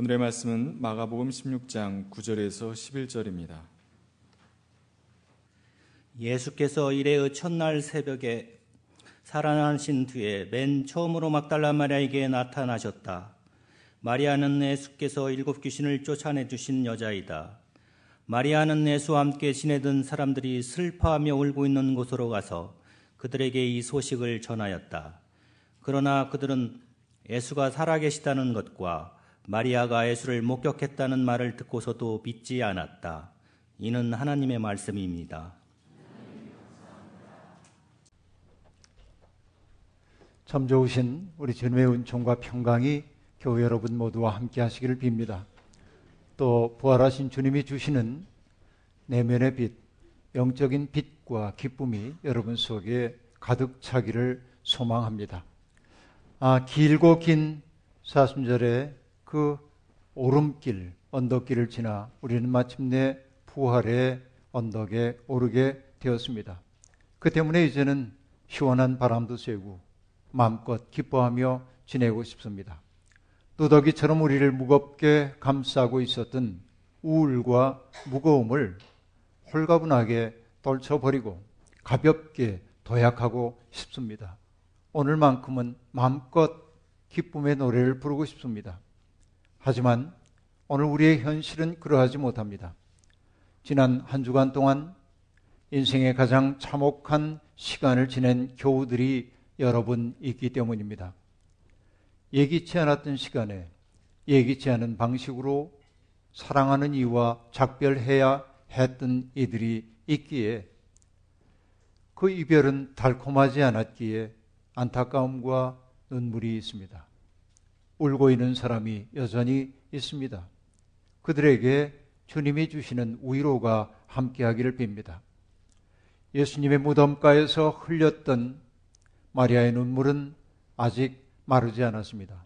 오늘의 말씀은 마가복음 16장 9절에서 11절입니다. 예수께서 이래의 첫날 새벽에 살아나신 뒤에 맨 처음으로 막달라 마리아에게 나타나셨다. 마리아는 예수께서 일곱 귀신을 쫓아내 주신 여자이다. 마리아는 예수와 함께 지내던 사람들이 슬퍼하며 울고 있는 곳으로 가서 그들에게 이 소식을 전하였다. 그러나 그들은 예수가 살아계시다는 것과 마리아가 예수를 목격했다는 말을 듣고서도 믿지 않았다. 이는 하나님의 말씀입니다. 참 좋으신 우리 주님의 은총과 평강이 교회 여러분 모두와 함께 하시기를 빕니다. 또 부활하신 주님이 주시는 내면의 빛, 영적인 빛과 기쁨이 여러분 속에 가득 차기를 소망합니다. 아, 길고 긴 사순절에 그 오름길, 언덕길을 지나 우리는 마침내 부활의 언덕에 오르게 되었습니다. 그 때문에 이제는 시원한 바람도 쐬고 마음껏 기뻐하며 지내고 싶습니다. 누더기처럼 우리를 무겁게 감싸고 있었던 우울과 무거움을 홀가분하게 떨쳐버리고 가볍게 도약하고 싶습니다. 오늘만큼은 마음껏 기쁨의 노래를 부르고 싶습니다. 하지만 오늘 우리의 현실은 그러하지 못합니다. 지난 한 주간 동안 인생의 가장 참혹한 시간을 지낸 교우들이 여러 분 있기 때문입니다. 예기치 않았던 시간에 예기치 않은 방식으로 사랑하는 이와 작별해야 했던 이들이 있기에 그 이별은 달콤하지 않았기에 안타까움과 눈물이 있습니다. 울고 있는 사람이 여전히 있습니다. 그들에게 주님이 주시는 위로가 함께하기를 빕니다. 예수님의 무덤가에서 흘렸던 마리아의 눈물은 아직 마르지 않았습니다.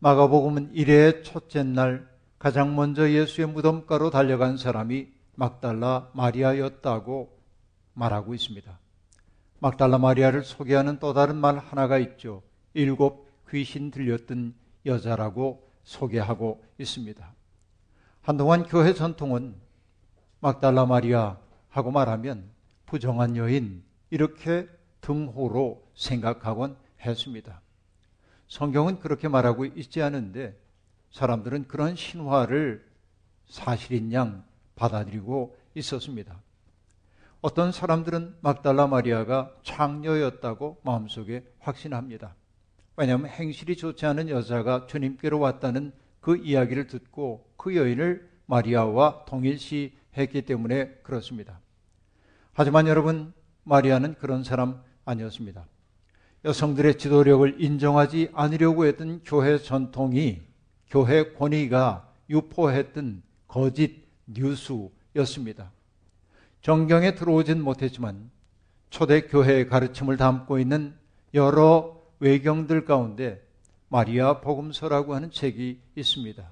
마가복음은 이래의 첫째 날 가장 먼저 예수의 무덤가로 달려간 사람이 막달라 마리아였다고 말하고 있습니다. 막달라 마리아를 소개하는 또 다른 말 하나가 있죠. 일곱 귀신 들렸던 여자라고 소개하고 있습니다. 한동안 교회 전통은 막달라 마리아 하고 말하면 부정한 여인 이렇게 등호로 생각하곤 했습니다. 성경은 그렇게 말하고 있지 않은데 사람들은 그런 신화를 사실인 양 받아들이고 있었습니다. 어떤 사람들은 막달라 마리아가 창녀였다고 마음속에 확신합니다. 왜냐하면 행실이 좋지 않은 여자가 주님께로 왔다는 그 이야기를 듣고 그 여인을 마리아와 동일시했기 때문에 그렇습니다. 하지만 여러분, 마리아는 그런 사람 아니었습니다. 여성들의 지도력을 인정하지 않으려고 했던 교회 전통이 교회 권위가 유포했던 거짓 뉴스였습니다. 정경에 들어오진 못했지만 초대 교회의 가르침을 담고 있는 여러 외경들 가운데 마리아 복음서라고 하는 책이 있습니다.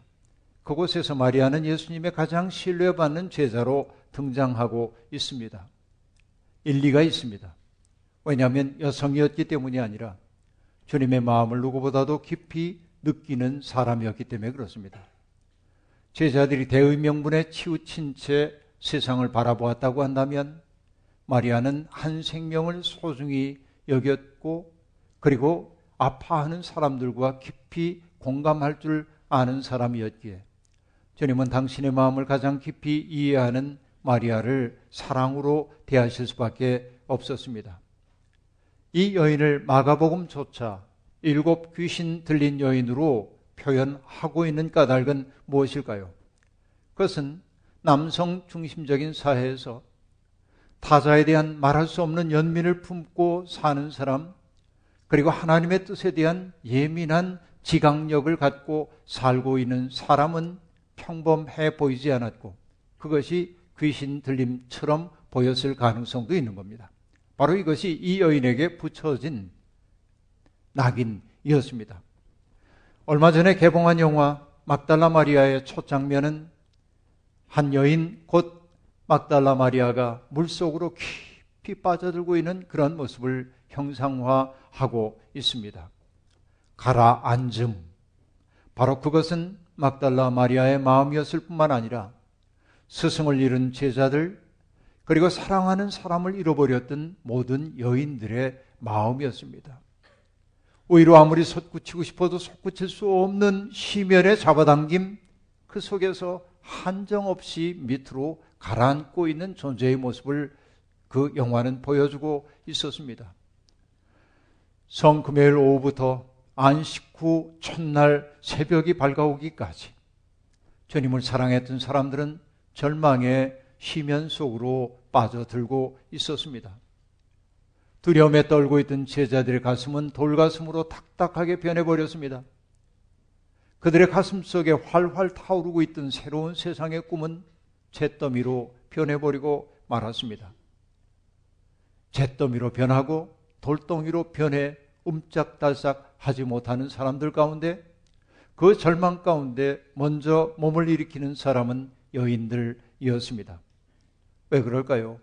그곳에서 마리아는 예수님의 가장 신뢰받는 제자로 등장하고 있습니다. 일리가 있습니다. 왜냐하면 여성이었기 때문이 아니라 주님의 마음을 누구보다도 깊이 느끼는 사람이었기 때문에 그렇습니다. 제자들이 대의명분에 치우친 채 세상을 바라보았다고 한다면 마리아는 한 생명을 소중히 여겼고 그리고 아파하는 사람들과 깊이 공감할 줄 아는 사람이었기에 주님은 당신의 마음을 가장 깊이 이해하는 마리아를 사랑으로 대하실 수밖에 없었습니다. 이 여인을 마가복음조차 일곱 귀신 들린 여인으로 표현하고 있는 까닭은 무엇일까요? 그것은 남성 중심적인 사회에서 타자에 대한 말할 수 없는 연민을 품고 사는 사람, 그리고 하나님의 뜻에 대한 예민한 지각력을 갖고 살고 있는 사람은 평범해 보이지 않았고 그것이 귀신 들림처럼 보였을 가능성도 있는 겁니다. 바로 이것이 이 여인에게 붙여진 낙인이었습니다. 얼마 전에 개봉한 영화 막달라 마리아의 첫 장면은 한 여인 곧 막달라 마리아가 물속으로 빠져들고 있는 그런 모습을 형상화하고 있습니다. 가라앉음. 바로 그것은 막달라 마리아의 마음이었을 뿐만 아니라 스승을 잃은 제자들 그리고 사랑하는 사람을 잃어버렸던 모든 여인들의 마음이었습니다. 오히려 아무리 솟구치고 싶어도 솟구칠 수 없는 시면에 잡아당김 그 속에서 한정없이 밑으로 가라앉고 있는 존재의 모습을 그 영화는 보여주고 있었습니다. 성 금요일 오후부터 안식 후 첫날 새벽이 밝아오기까지 주님을 사랑했던 사람들은 절망의 시면 속으로 빠져들고 있었습니다. 두려움에 떨고 있던 제자들의 가슴은 돌가슴으로 탁탁하게 변해버렸습니다. 그들의 가슴 속에 활활 타오르고 있던 새로운 세상의 꿈은 잿더미로 변해버리고 말았습니다. 잿더미로 변하고 돌덩이로 변해 움짝달싹 하지 못하는 사람들 가운데 그 절망 가운데 먼저 몸을 일으키는 사람은 여인들이었습니다. 왜 그럴까요?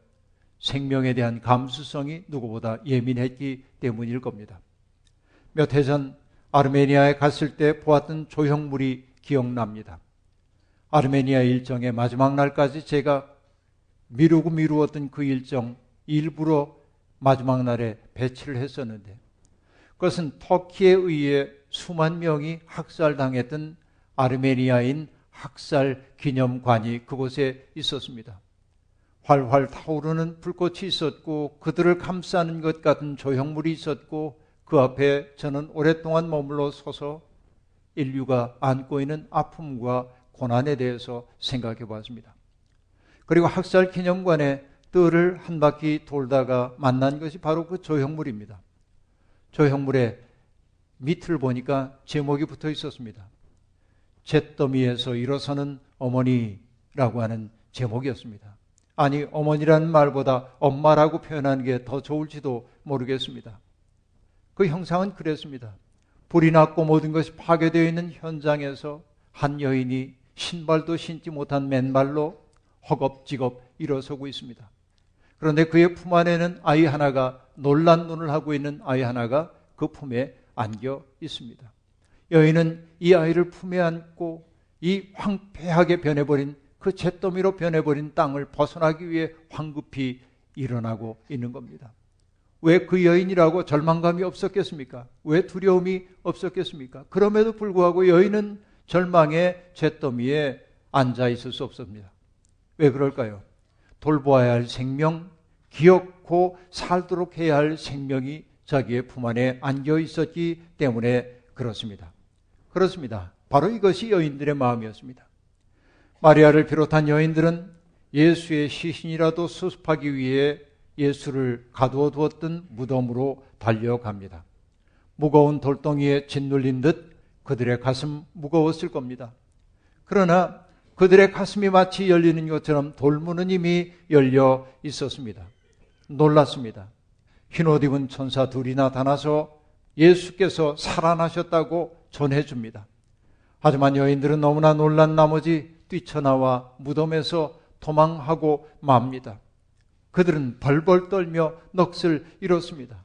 생명에 대한 감수성이 누구보다 예민했기 때문일 겁니다. 몇 해 전 아르메니아에 갔을 때 보았던 조형물이 기억납니다. 아르메니아 일정의 마지막 날까지 제가 미루고 미루었던 그 일정 일부러 마지막 날에 배치를 했었는데 그것은 터키에 의해 수만 명이 학살당했던 아르메니아인 학살 기념관이 그곳에 있었습니다. 활활 타오르는 불꽃이 있었고 그들을 감싸는 것 같은 조형물이 있었고 그 앞에 저는 오랫동안 머물러 서서 인류가 안고 있는 아픔과 고난에 대해서 생각해 보았습니다. 그리고 학살 기념관에 뜰을 한 바퀴 돌다가 만난 것이 바로 그 조형물입니다. 조형물의 밑을 보니까 제목이 붙어 있었습니다. 잿더미에서 일어서는 어머니라고 하는 제목이었습니다. 아니, 어머니라는 말보다 엄마라고 표현하는 게 더 좋을지도 모르겠습니다. 그 형상은 그랬습니다. 불이 났고 모든 것이 파괴되어 있는 현장에서 한 여인이 신발도 신지 못한 맨발로 허겁지겁 일어서고 있습니다. 그런데 그의 품 안에는 아이 하나가 놀란 눈을 하고 있는 아이 하나가 그 품에 안겨 있습니다. 여인은 이 아이를 품에 안고 이 황폐하게 변해버린 그 잿더미로 변해버린 땅을 벗어나기 위해 황급히 일어나고 있는 겁니다. 왜 그 여인이라고 절망감이 없었겠습니까? 왜 두려움이 없었겠습니까? 그럼에도 불구하고 여인은 절망의 잿더미에 앉아 있을 수 없습니다. 왜 그럴까요? 돌보아야 할 생명, 기억고 살도록 해야 할 생명이 자기의 품 안에 안겨 있었기 때문에 그렇습니다. 그렇습니다. 바로 이것이 여인들의 마음이었습니다. 마리아를 비롯한 여인들은 예수의 시신이라도 수습하기 위해 예수를 가두어 두었던 무덤으로 달려갑니다. 무거운 돌덩이에 짓눌린 듯 그들의 가슴 무거웠을 겁니다. 그러나 그들의 가슴이 마치 열리는 것처럼 돌문은 이미 열려 있었습니다. 놀랐습니다. 흰옷 입은 천사 둘이 나타나서 예수께서 살아나셨다고 전해줍니다. 하지만 여인들은 너무나 놀란 나머지 뛰쳐나와 무덤에서 도망하고 맙니다. 그들은 벌벌 떨며 넋을 잃었습니다.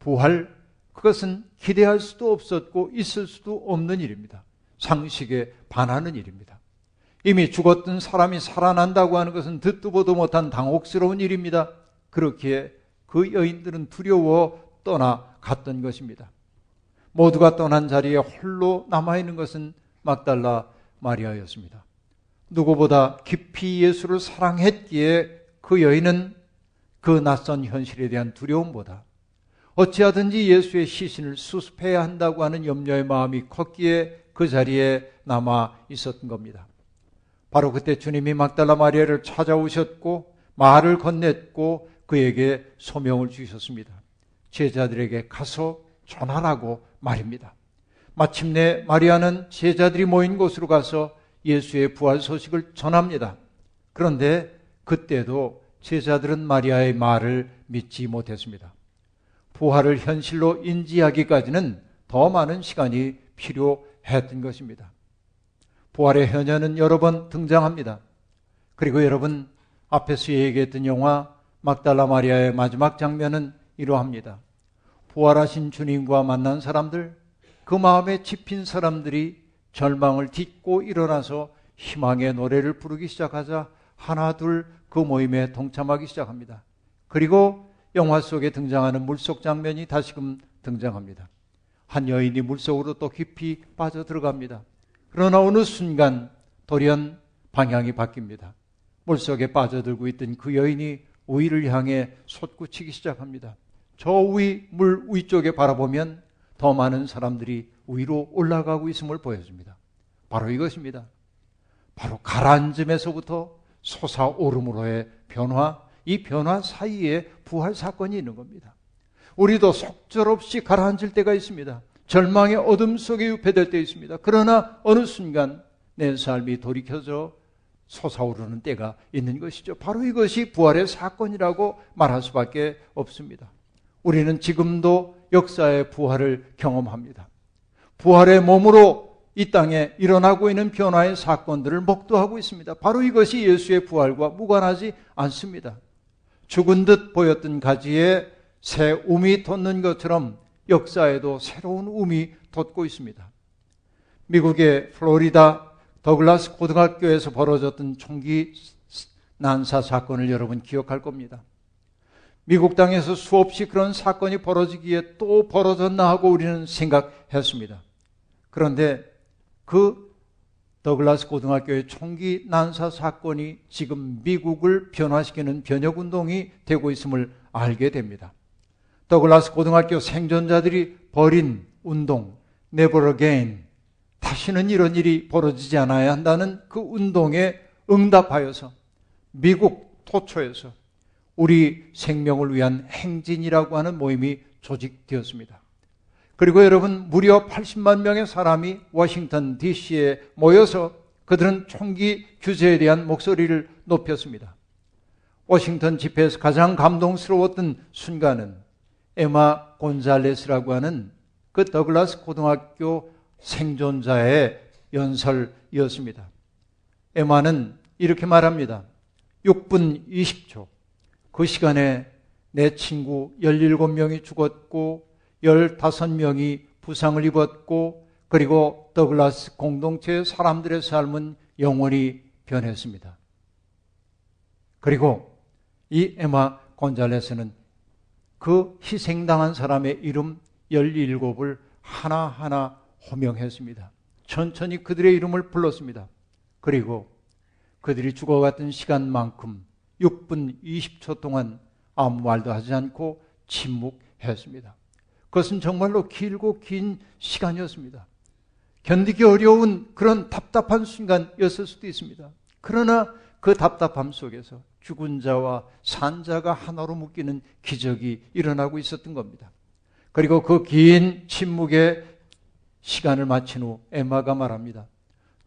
부활, 그것은 기대할 수도 없었고 있을 수도 없는 일입니다. 상식에 반하는 일입니다. 이미 죽었던 사람이 살아난다고 하는 것은 듣도 보도 못한 당혹스러운 일입니다. 그렇기에 그 여인들은 두려워 떠나갔던 것입니다. 모두가 떠난 자리에 홀로 남아있는 것은 막달라 마리아였습니다. 누구보다 깊이 예수를 사랑했기에 그 여인은 그 낯선 현실에 대한 두려움보다 어찌하든지 예수의 시신을 수습해야 한다고 하는 염려의 마음이 컸기에 그 자리에 남아 있었던 겁니다. 바로 그때 주님이 막달라 마리아를 찾아오셨고 말을 건넸고 그에게 소명을 주셨습니다. 제자들에게 가서 전하라고 말입니다. 마침내 마리아는 제자들이 모인 곳으로 가서 예수의 부활 소식을 전합니다. 그런데 그때도 제자들은 마리아의 말을 믿지 못했습니다. 부활을 현실로 인지하기까지는 더 많은 시간이 필요했던 것입니다. 부활의 현현은 여러 번 등장합니다. 그리고 여러분 앞에서 얘기했던 영화 막달라 마리아의 마지막 장면은 이러합니다. 부활하신 주님과 만난 사람들, 그 마음에 집힌 사람들이 절망을 딛고 일어나서 희망의 노래를 부르기 시작하자 하나 둘 그 모임에 동참하기 시작합니다. 그리고 영화 속에 등장하는 물속 장면이 다시금 등장합니다. 한 여인이 물속으로 또 깊이 빠져 들어갑니다. 그러나 어느 순간 돌연 방향이 바뀝니다. 물속에 빠져들고 있던 그 여인이 위를 향해 솟구치기 시작합니다. 저 위, 물 위쪽에 바라보면 더 많은 사람들이 위로 올라가고 있음을 보여줍니다. 바로 이것입니다. 바로 가라앉음에서부터 솟아오름으로의 변화, 이 변화 사이에 부활 사건이 있는 겁니다. 우리도 속절없이 가라앉을 때가 있습니다. 절망의 어둠 속에 유폐될 때 있습니다. 그러나 어느 순간 내 삶이 돌이켜져 솟아오르는 때가 있는 것이죠. 바로 이것이 부활의 사건이라고 말할 수밖에 없습니다. 우리는 지금도 역사의 부활을 경험합니다. 부활의 몸으로 이 땅에 일어나고 있는 변화의 사건들을 목도하고 있습니다. 바로 이것이 예수의 부활과 무관하지 않습니다. 죽은 듯 보였던 가지에 새 움이 돋는 것처럼 역사에도 새로운 움이 돋고 있습니다. 미국의 플로리다 더글라스 고등학교에서 벌어졌던 총기 난사 사건을 여러분 기억할 겁니다. 미국 땅에서 수없이 그런 사건이 벌어지기에 또 벌어졌나 하고 우리는 생각했습니다. 그런데 그 더글라스 고등학교의 총기 난사 사건이 지금 미국을 변화시키는 변혁 운동이 되고 있음을 알게 됩니다. 더글라스 고등학교 생존자들이 벌인 운동, Never Again, 다시는 이런 일이 벌어지지 않아야 한다는 그 운동에 응답하여서 미국 토초에서 우리 생명을 위한 행진이라고 하는 모임이 조직되었습니다. 그리고 여러분 무려 80만 명의 사람이 워싱턴 DC에 모여서 그들은 총기 규제에 대한 목소리를 높였습니다. 워싱턴 집회에서 가장 감동스러웠던 순간은 에마 곤잘레스라고 하는 그 더글라스 고등학교 생존자의 연설이었습니다. 에마는 이렇게 말합니다. 6분 20초. 그 시간에 내 친구 17명이 죽었고 15명이 부상을 입었고 그리고 더글라스 공동체의 사람들의 삶은 영원히 변했습니다. 그리고 이 에마 곤잘레스는 그 희생당한 사람의 이름 17을 하나하나 호명했습니다. 천천히 그들의 이름을 불렀습니다. 그리고 그들이 죽어갔던 시간만큼 6분 20초 동안 아무 말도 하지 않고 침묵했습니다. 그것은 정말로 길고 긴 시간이었습니다. 견디기 어려운 그런 답답한 순간이었을 수도 있습니다. 그러나 그 답답함 속에서 죽은 자와 산 자가 하나로 묶이는 기적이 일어나고 있었던 겁니다. 그리고 그 긴 침묵의 시간을 마친 후 에마가 말합니다.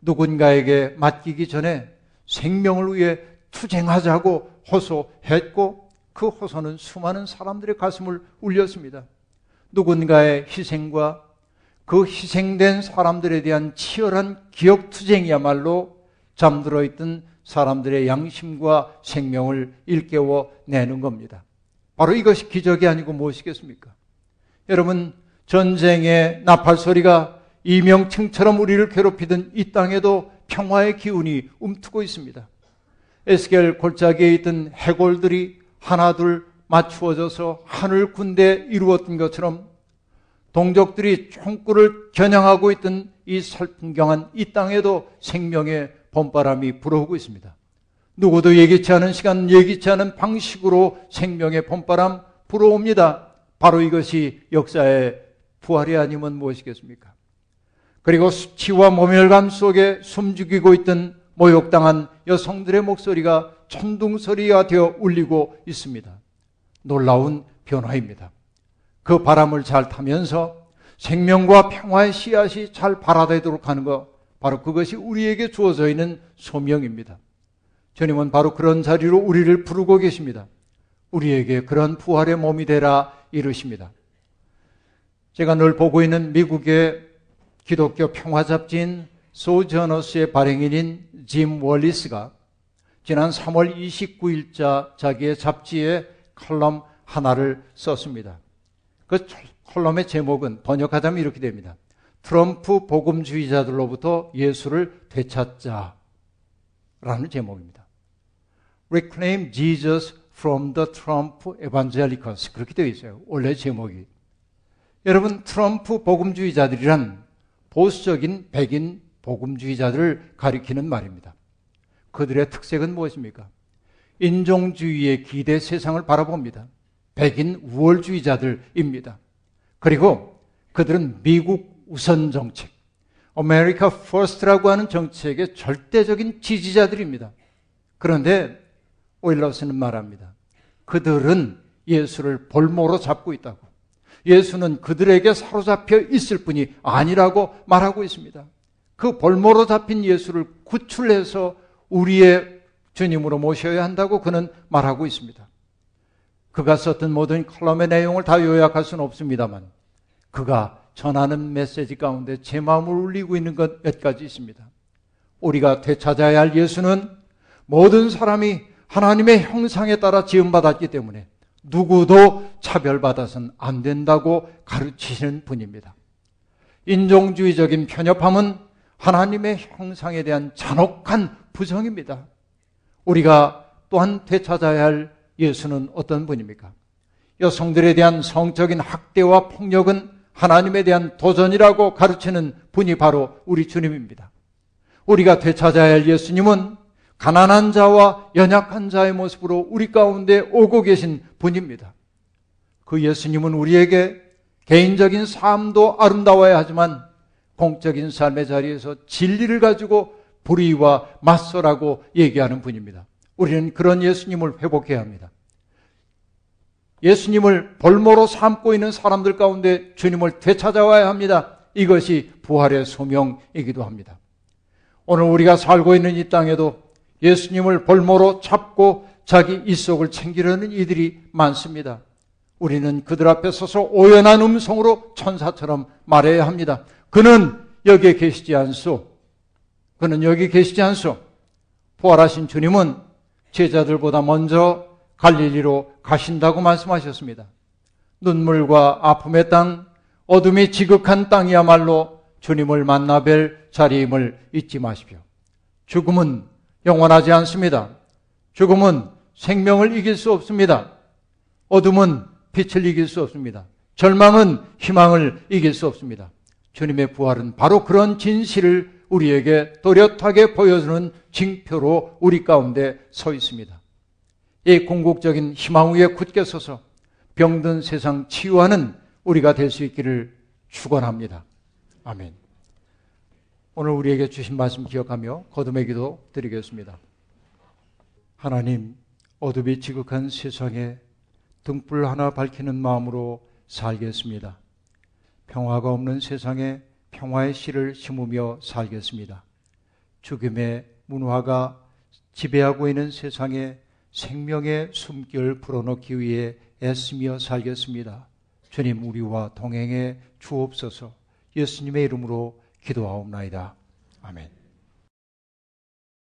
누군가에게 맡기기 전에 생명을 위해 투쟁하자고 호소했고 그 호소는 수많은 사람들의 가슴을 울렸습니다. 누군가의 희생과 그 희생된 사람들에 대한 치열한 기억 투쟁이야말로 잠들어 있던 사람들의 양심과 생명을 일깨워 내는 겁니다. 바로 이것이 기적이 아니고 무엇이겠습니까? 여러분, 전쟁의 나팔 소리가 이명층처럼 우리를 괴롭히던 이 땅에도 평화의 기운이 움트고 있습니다. 에스겔 골짜기에 있던 해골들이 하나둘 맞추어져서 하늘 군대 이루었던 것처럼 동족들이 총구를 겨냥하고 있던 이 설풍경한 이 땅에도 생명의 봄바람이 불어오고 있습니다. 누구도 예기치 않은 시간, 예기치 않은 방식으로 생명의 봄바람 불어옵니다. 바로 이것이 역사의 부활이 아니면 무엇이겠습니까? 그리고 수치와 모멸감 속에 숨죽이고 있던 모욕당한 여성들의 목소리가 천둥소리가 되어 울리고 있습니다. 놀라운 변화입니다. 그 바람을 잘 타면서 생명과 평화의 씨앗이 잘 발아되도록 하는 것, 바로 그것이 우리에게 주어져 있는 소명입니다. 주님은 바로 그런 자리로 우리를 부르고 계십니다. 우리에게 그런 부활의 몸이 되라 이르십니다. 제가 늘 보고 있는 미국의 기독교 평화 잡지인 소저너스의 발행인인 짐 월리스가 지난 3월 29일자 자기의 잡지에 컬럼 하나를 썼습니다. 그 컬럼의 제목은 번역하자면 이렇게 됩니다. 트럼프 복음주의자들로부터 예수를 되찾자. 라는 제목입니다. Reclaim Jesus from the Trump Evangelicals. 그렇게 되어 있어요. 원래 제목이. 여러분, 트럼프 복음주의자들이란 보수적인 백인 복음주의자들을 가리키는 말입니다. 그들의 특색은 무엇입니까? 인종주의에 기대 세상을 바라봅니다. 백인 우월주의자들입니다. 그리고 그들은 미국 우선 정책, America First라고 하는 정책의 절대적인 지지자들입니다. 그런데 오일러스는 말합니다. 그들은 예수를 볼모로 잡고 있다고. 예수는 그들에게 사로잡혀 있을 뿐이 아니라고 말하고 있습니다. 그 볼모로 잡힌 예수를 구출해서 우리의 주님으로 모셔야 한다고 그는 말하고 있습니다. 그가 썼던 모든 컬럼의 내용을 다 요약할 수는 없습니다만 그가 전하는 메시지 가운데 제 마음을 울리고 있는 것 몇 가지 있습니다. 우리가 되찾아야 할 예수는 모든 사람이 하나님의 형상에 따라 지음받았기 때문에 누구도 차별받아서는 안 된다고 가르치시는 분입니다. 인종주의적인 편협함은 하나님의 형상에 대한 잔혹한 부정입니다. 우리가 또한 되찾아야 할 예수는 어떤 분입니까? 여성들에 대한 성적인 학대와 폭력은 하나님에 대한 도전이라고 가르치는 분이 바로 우리 주님입니다. 우리가 되찾아야 할 예수님은 가난한 자와 연약한 자의 모습으로 우리 가운데 오고 계신 분입니다. 그 예수님은 우리에게 개인적인 삶도 아름다워야 하지만 공적인 삶의 자리에서 진리를 가지고 불의와 맞서라고 얘기하는 분입니다. 우리는 그런 예수님을 회복해야 합니다. 예수님을 볼모로 삼고 있는 사람들 가운데 주님을 되찾아와야 합니다. 이것이 부활의 소명이기도 합니다. 오늘 우리가 살고 있는 이 땅에도 예수님을 볼모로 잡고 자기 이속을 챙기려는 이들이 많습니다. 우리는 그들 앞에 서서 오연한 음성으로 천사처럼 말해야 합니다. 그는 여기에 계시지 않소. 그는 여기 계시지 않소. 부활하신 주님은 제자들보다 먼저 갈릴리로 가신다고 말씀하셨습니다. 눈물과 아픔의 땅, 어둠이 지극한 땅이야말로 주님을 만나 뵐 자리임을 잊지 마십시오. 죽음은 영원하지 않습니다. 죽음은 생명을 이길 수 없습니다. 어둠은 빛을 이길 수 없습니다. 절망은 희망을 이길 수 없습니다. 주님의 부활은 바로 그런 진실을 우리에게 또렷하게 보여주는 징표로 우리 가운데 서 있습니다. 이 궁극적인 희망 위에 굳게 서서 병든 세상 치유하는 우리가 될 수 있기를 축원합니다. 아멘. 오늘 우리에게 주신 말씀 기억하며 거듭의 기도 드리겠습니다. 하나님, 어둠이 지극한 세상에 등불 하나 밝히는 마음으로 살겠습니다. 평화가 없는 세상에 평화의 씨를 심으며 살겠습니다. 죽음의 문화가 지배하고 있는 세상에 생명의 숨결 불어넣기 위해 애쓰며 살겠습니다. 주님 우리와 동행해 주옵소서 예수님의 이름으로 기도하옵나이다. 아멘.